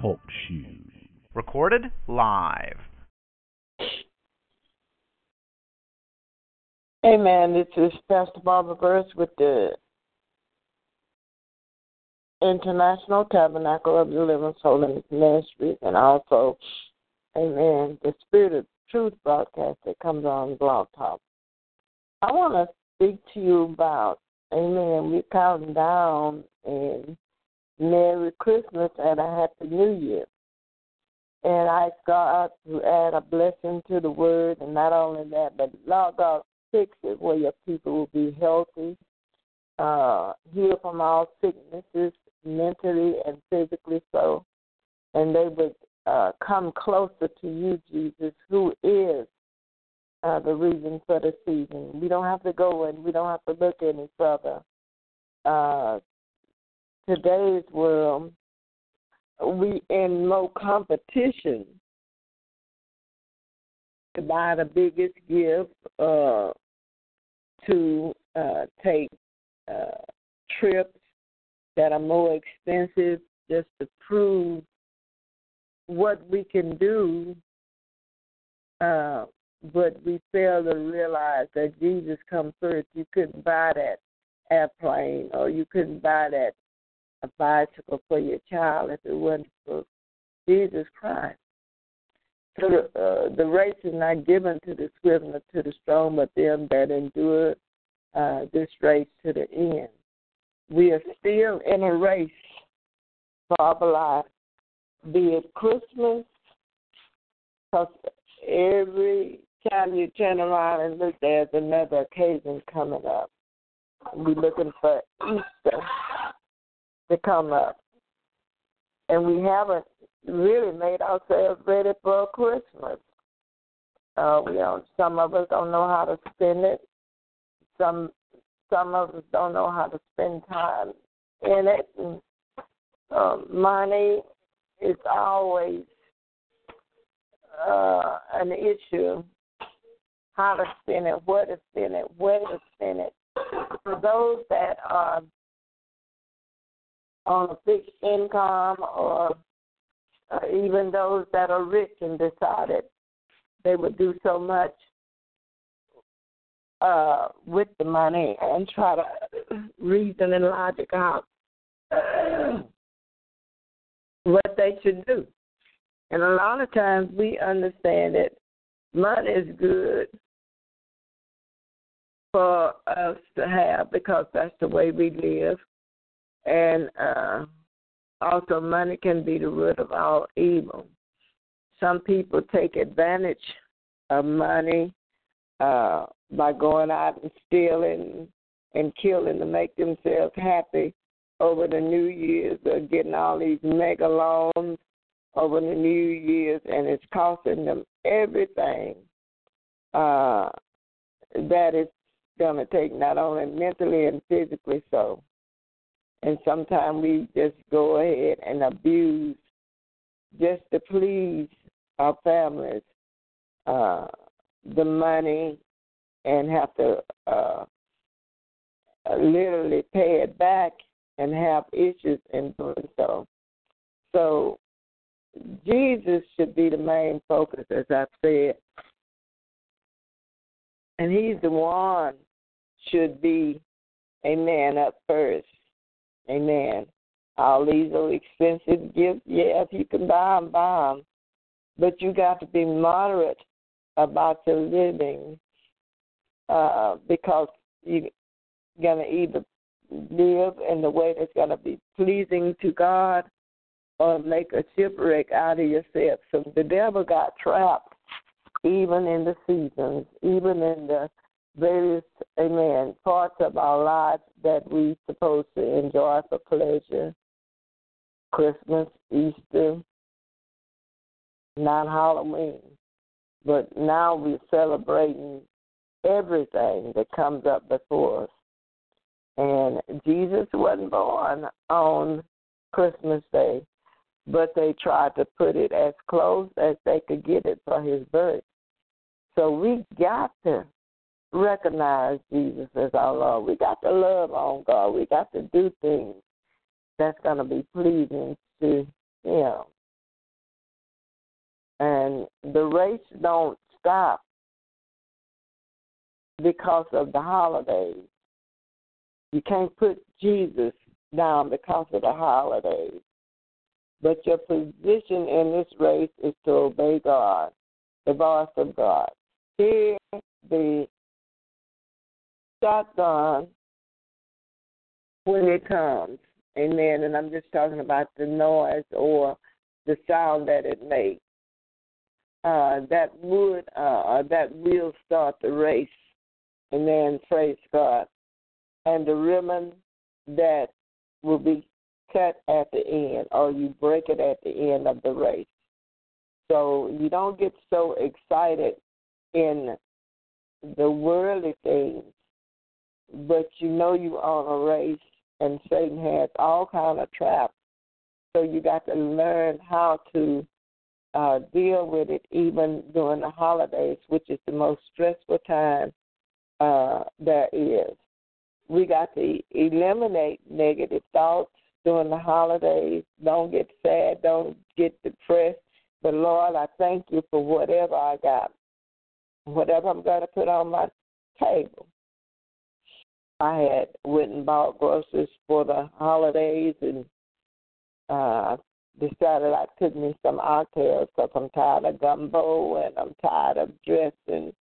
Talk shoes. Recorded live. Amen. This is Pastor Barbara Burris with the International Tabernacle of Deliverance Holiness Ministry, and also, Amen, the Spirit of Truth broadcast that comes on Blog Talk. I want to speak to you about, Amen, we're counting down and Merry Christmas and a Happy New Year. And I God to add a blessing to the word, and not only that, but Lord God, fix it where your people will be healthy, uh, heal from all sicknesses, mentally and physically so, and they would uh, come closer to you, Jesus, who is uh, the reason for the season. We don't have to go and we don't have to look any further. Uh, today's world, we in no competition to buy the biggest gift, uh, to uh, take uh, trips that are more expensive, just to prove what we can do. Uh, but we fail to realize that Jesus comes first. You couldn't buy that airplane, or you couldn't buy that a bicycle for your child if it wasn't for Jesus Christ. So the, uh, the race is not given to the swift nor to the strong, but them that endure uh, this race to the end. We are still in a race for our life, be it Christmas, because every time you turn around and look, there's another occasion coming up. We're looking for Easter to come up. And we haven't really made ourselves ready for Christmas. Uh, we don't. Some of us don't know how to spend it. Some some of us don't know how to spend time in it. And, um, money is always uh, an issue. How to spend it, where to spend it, where to spend it. For those that are on a fixed income or uh, even those that are rich and decided they would do so much uh, with the money and try to reason and logic out what they should do. And a lot of times we understand that money is good for us to have because that's the way we live. And uh, also, money can be the root of all evil. Some people take advantage of money uh, by going out and stealing and killing to make themselves happy over the New Year's or getting all these mega loans over the New Year's, and it's costing them everything uh, that it's going to take, not only mentally and physically so. And sometimes we just go ahead and abuse just to please our families uh, the money and have to uh, literally pay it back and have issues in doing so. So Jesus should be the main focus, as I've said. And he's the one should be a man up first. Amen. All these are expensive gifts. Yes, you can buy them, buy them. But you got to be moderate about your living uh, because you're going to either live in the way that's going to be pleasing to God or make a shipwreck out of yourself. So the devil got trapped even in the seasons, even in the various, amen, parts of our lives that we supposed to enjoy for pleasure. Christmas, Easter, not Halloween. But now we're celebrating everything that comes up before us. And Jesus wasn't born on Christmas Day, but they tried to put it as close as they could get it for his birth. So we got to recognize Jesus as our Lord. We got to love on God. We got to do things that's going to be pleasing to Him. And the race don't stop because of the holidays. You can't put Jesus down because of the holidays. But your position in this race is to obey God, the voice of God. Hear the shotgun when it comes. Amen. And I'm just talking about the noise or the sound that it makes. Uh, that would uh, that will start the race. Amen. Praise God. And the ribbon that will be cut at the end, or you break it at the end of the race. So you don't get so excited in the worldly things, but you know you're on a race, and Satan has all kind of traps. So you got to learn how to uh, deal with it, even during the holidays, which is the most stressful time uh, there is. We got to eliminate negative thoughts during the holidays. Don't get sad. Don't get depressed. But Lord, I thank you for whatever I got, whatever I'm going to put on my table. I had went and bought groceries for the holidays and uh decided I took me some oxtails because I'm tired of gumbo and I'm tired of dressing.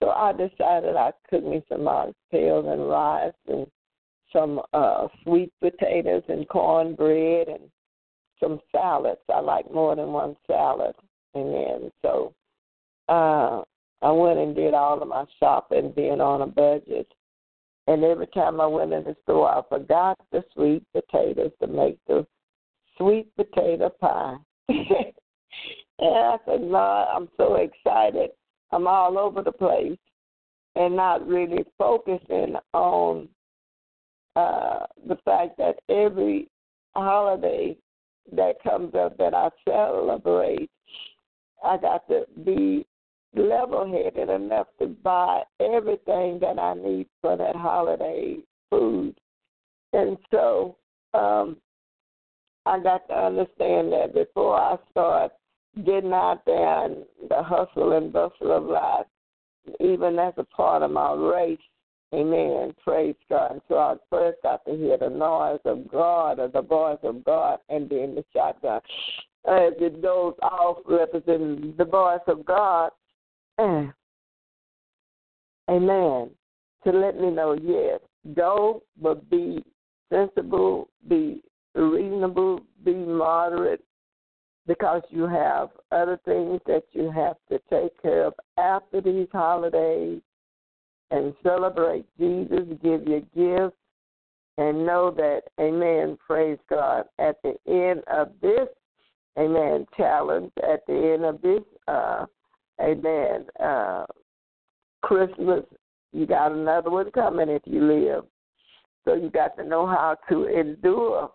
So I decided I cook me some oxtails and rice and some uh sweet potatoes and cornbread and some salads. I like more than one salad. And then so uh I went and did all of my shopping being on a budget. And every time I went in the store I forgot the sweet potatoes to make the sweet potato pie. and I said, Lord, I'm so excited. I'm all over the place and not really focusing on uh, the fact that every holiday that comes up that I celebrate, I got to be level headed enough to buy everything that I need for that holiday food. And so um, I got to understand that before I start getting out there and the hustle and bustle of life, even as a part of my race, amen, praise God. And so I first got to hear the noise of God or the voice of God and then the shotgun. As it goes off representing the voice of God, amen, to let me know, yes, go, but be sensible, be reasonable, be moderate, because you have other things that you have to take care of after these holidays and celebrate. Jesus, give your gifts, and know that, amen, praise God, at the end of this, amen, challenge, at the end of this, uh, amen, uh, Christmas, you got another one coming if you live. So you got to know how to endure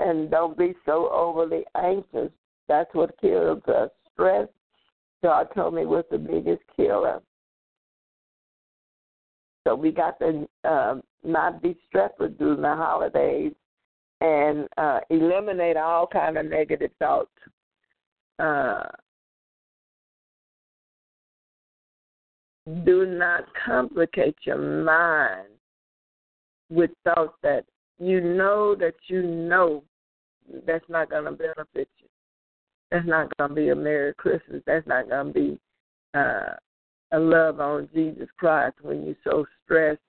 and don't be so overly anxious. That's what kills us. Stress, God told me, was the biggest killer. So we got to uh, not be stressful during the holidays and uh, eliminate all kind of negative thoughts. Uh, do not complicate your mind with thoughts that you know that you know that's not going to benefit you. That's not going to be a Merry Christmas. That's not going to be uh, a love on Jesus Christ when you're so stressed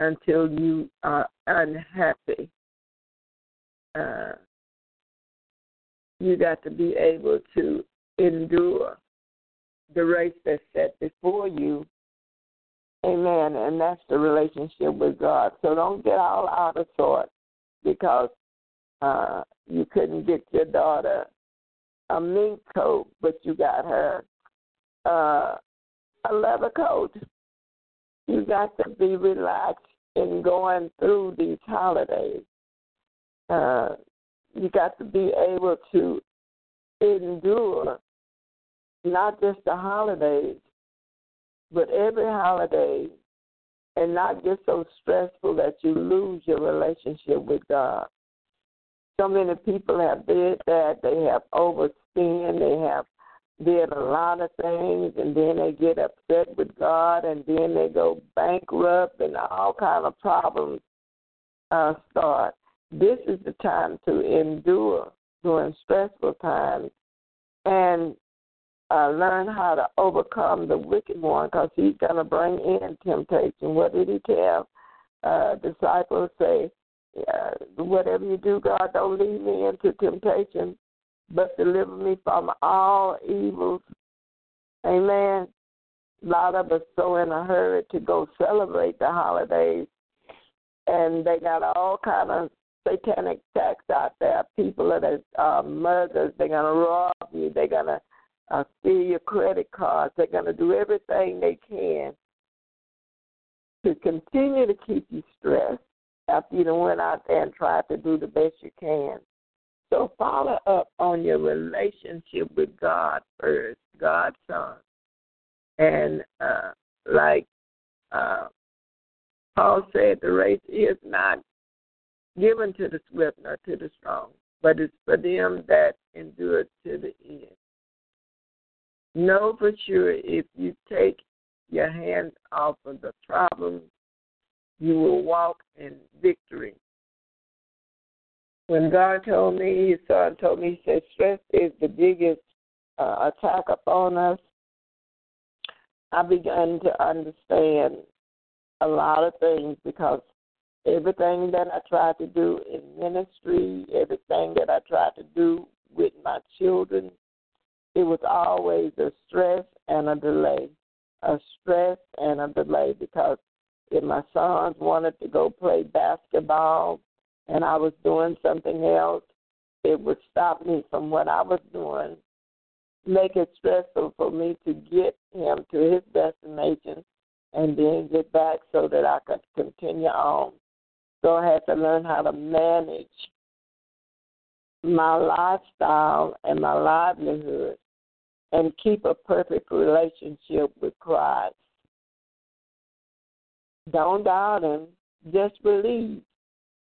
until you are unhappy. Uh, you got to be able to endure the race that's set before you Amen. And that's the relationship with God. So don't get all out of sort because uh, you couldn't get your daughter a mink coat, but you got her uh, a leather coat. You got to be relaxed in going through these holidays. Uh, you got to be able to endure not just the holidays, but every holiday, and not get so stressful that you lose your relationship with God. So many people have did that. They have overspent. They have did a lot of things, and then they get upset with God, and then they go bankrupt, and all kind of problems uh, start. This is the time to endure during stressful times, and uh, learn how to overcome the wicked one, because he's going to bring in temptation. What did he tell uh, disciples? Say, uh, whatever you do, God, don't lead me into temptation, but deliver me from all evils. Amen. A lot of us so in a hurry to go celebrate the holidays, and they got all kind of satanic attacks out there. People that are uh, murderers, they're gonna rob you. They're gonna uh, steal your credit cards. They're gonna do everything they can to continue to keep you stressed after you went out there and tried to do the best you can. So follow up on your relationship with God first, God's Son. And uh, like uh, Paul said, the race is not given to the swift nor to the strong, but it's for them that endure to the end. Know for sure if you take your hands off of the problem, you will walk in victory. When God told me, His Son told me, He said, stress is the biggest uh, attack upon us. I began to understand a lot of things because everything that I tried to do in ministry, everything that I tried to do with my children, it was always a stress and a delay. A stress and a delay because if my sons wanted to go play basketball and I was doing something else, it would stop me from what I was doing, make it stressful for me to get him to his destination and then get back so that I could continue on. So I had to learn how to manage my lifestyle and my livelihood and keep a perfect relationship with Christ. Don't doubt him. Just believe.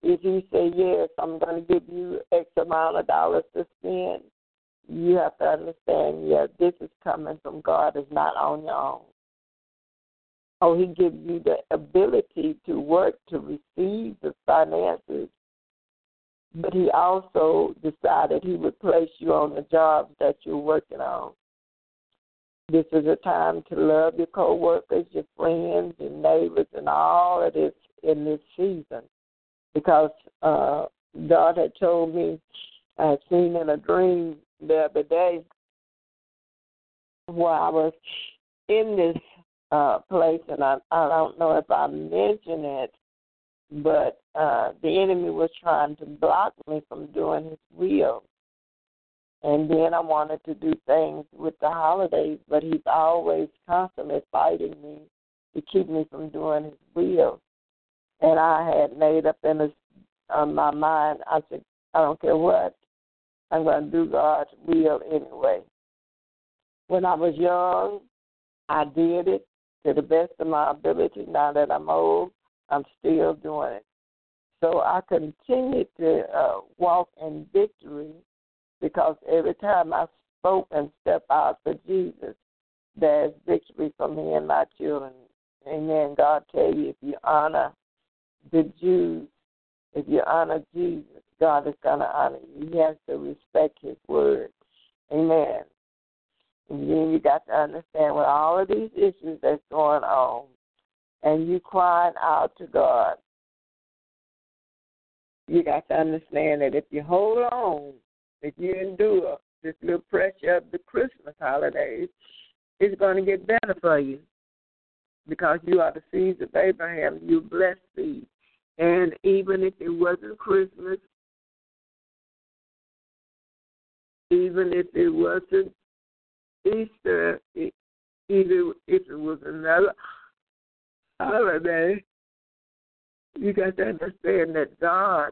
If he say yes, I'm going to give you X amount of dollars to spend. You have to understand, yeah, this is coming from God. It's not on your own. Oh, he gives you the ability to work to receive the finances, but he also decided he would place you on the jobs that you're working on. This is a time to love your coworkers, your friends, your neighbors, and all of this in this season. Because uh, God had told me, I had seen in a dream the other day while I was in this uh, place, and I, I don't know if I mentioned it, but uh, the enemy was trying to block me from doing his will. And then I wanted to do things with the holidays, but he's always constantly fighting me to keep me from doing his will. And I had made up in his, on my mind, I said, I don't care what, I'm going to do God's will anyway. When I was young, I did it to the best of my ability. Now that I'm old, I'm still doing it. So I continue to uh, walk in victory because every time I spoke and step out for Jesus, there's victory for me and my children. Amen. God tell you if you honor the Jews, if you honor Jesus, God is going to honor you. He has to respect His word. Amen. And then you got to understand with all of these issues that's going on, and you crying out to God, you got to understand that if you hold on if you endure this little pressure of the Christmas holidays, it's going to get better for you. because you are the seeds of Abraham, you blessed seed. And even if it wasn't Christmas, even if it wasn't Easter, even if it was another holiday, you got to understand that God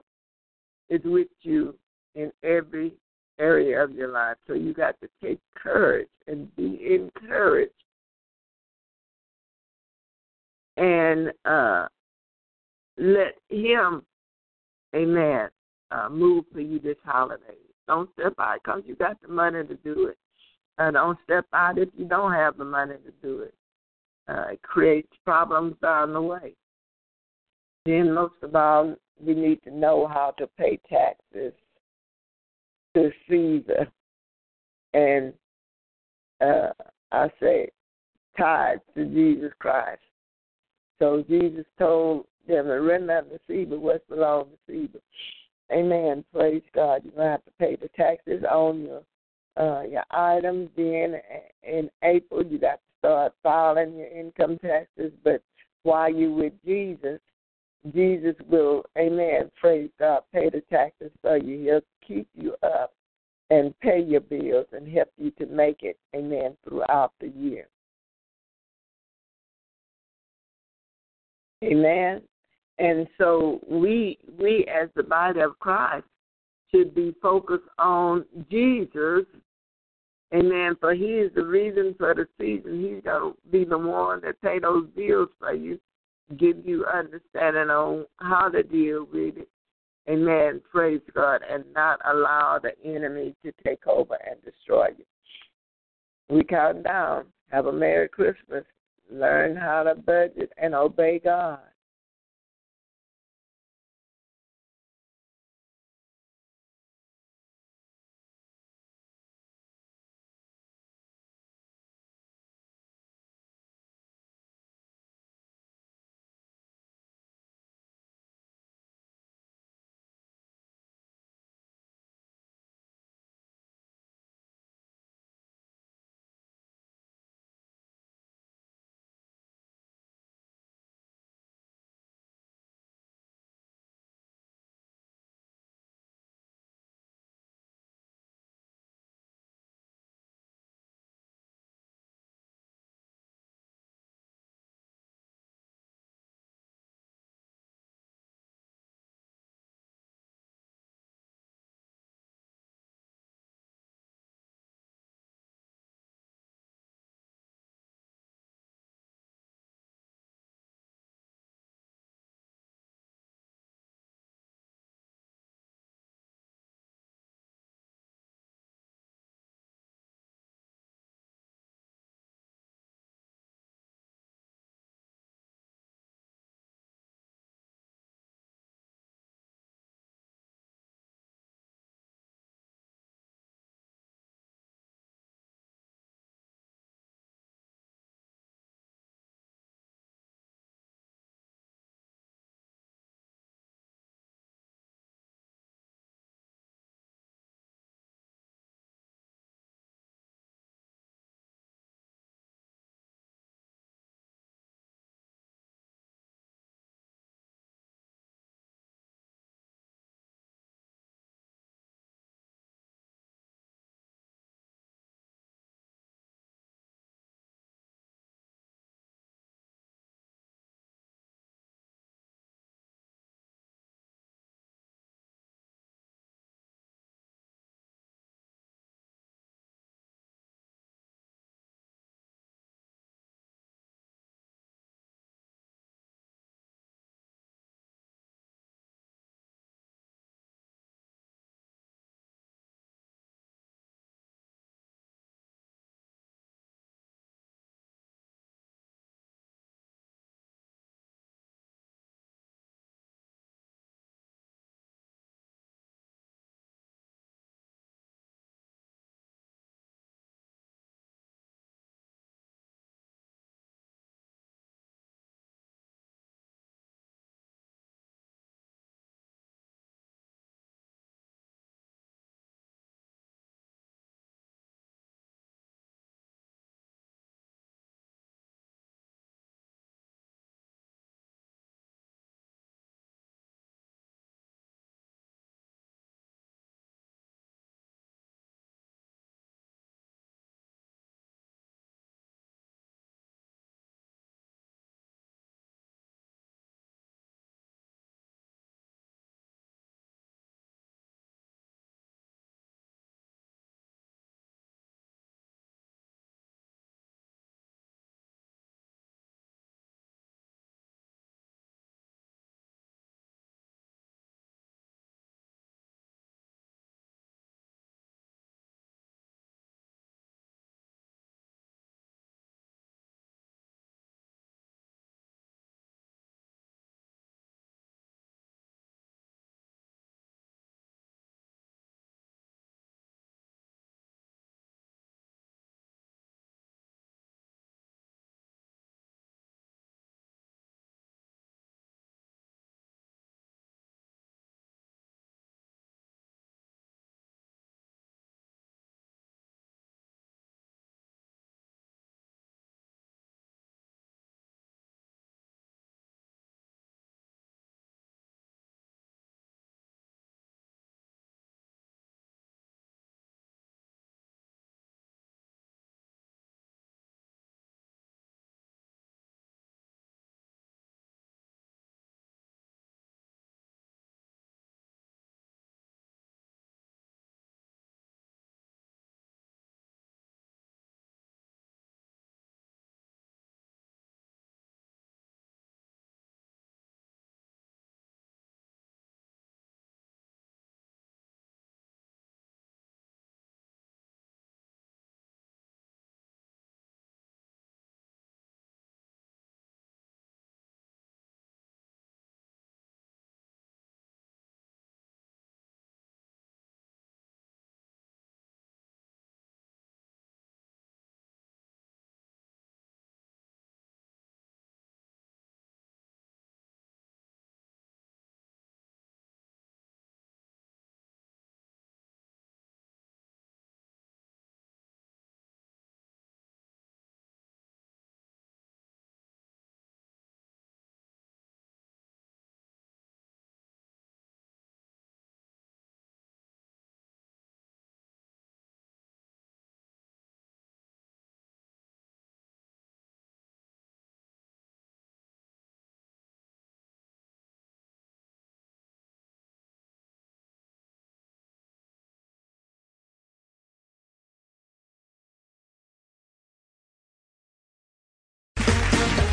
is with you in every area of your life. So you got to take courage and be encouraged and uh, let Him, Amen, uh, move for you this holiday. Don't step out because you got the money to do it. Uh, don't step out if you don't have the money to do it. Uh, it creates problems down the way. Then, most of all, we need to know how to pay taxes to Caesar. And uh, I say, tied to Jesus Christ. So Jesus told them to render unto Caesar what belongs to Caesar. Amen. Praise God. You're gonna have to pay the taxes on your uh, your items. Then in April, you got start filing your income taxes. But while you're with Jesus, Jesus will, Amen. Praise God. Pay the taxes for you. He'll keep you up and pay your bills and help you to make it, Amen, throughout the year. Amen. And so we we as the body of Christ should be focused on Jesus. Amen. For he is the reason for the season. He's gonna be the one that pay those bills for you, give you understanding on how to deal with it. Amen. Praise God. And not allow the enemy to take over and destroy you. We count down. Have a Merry Christmas. Learn how to budget and obey God.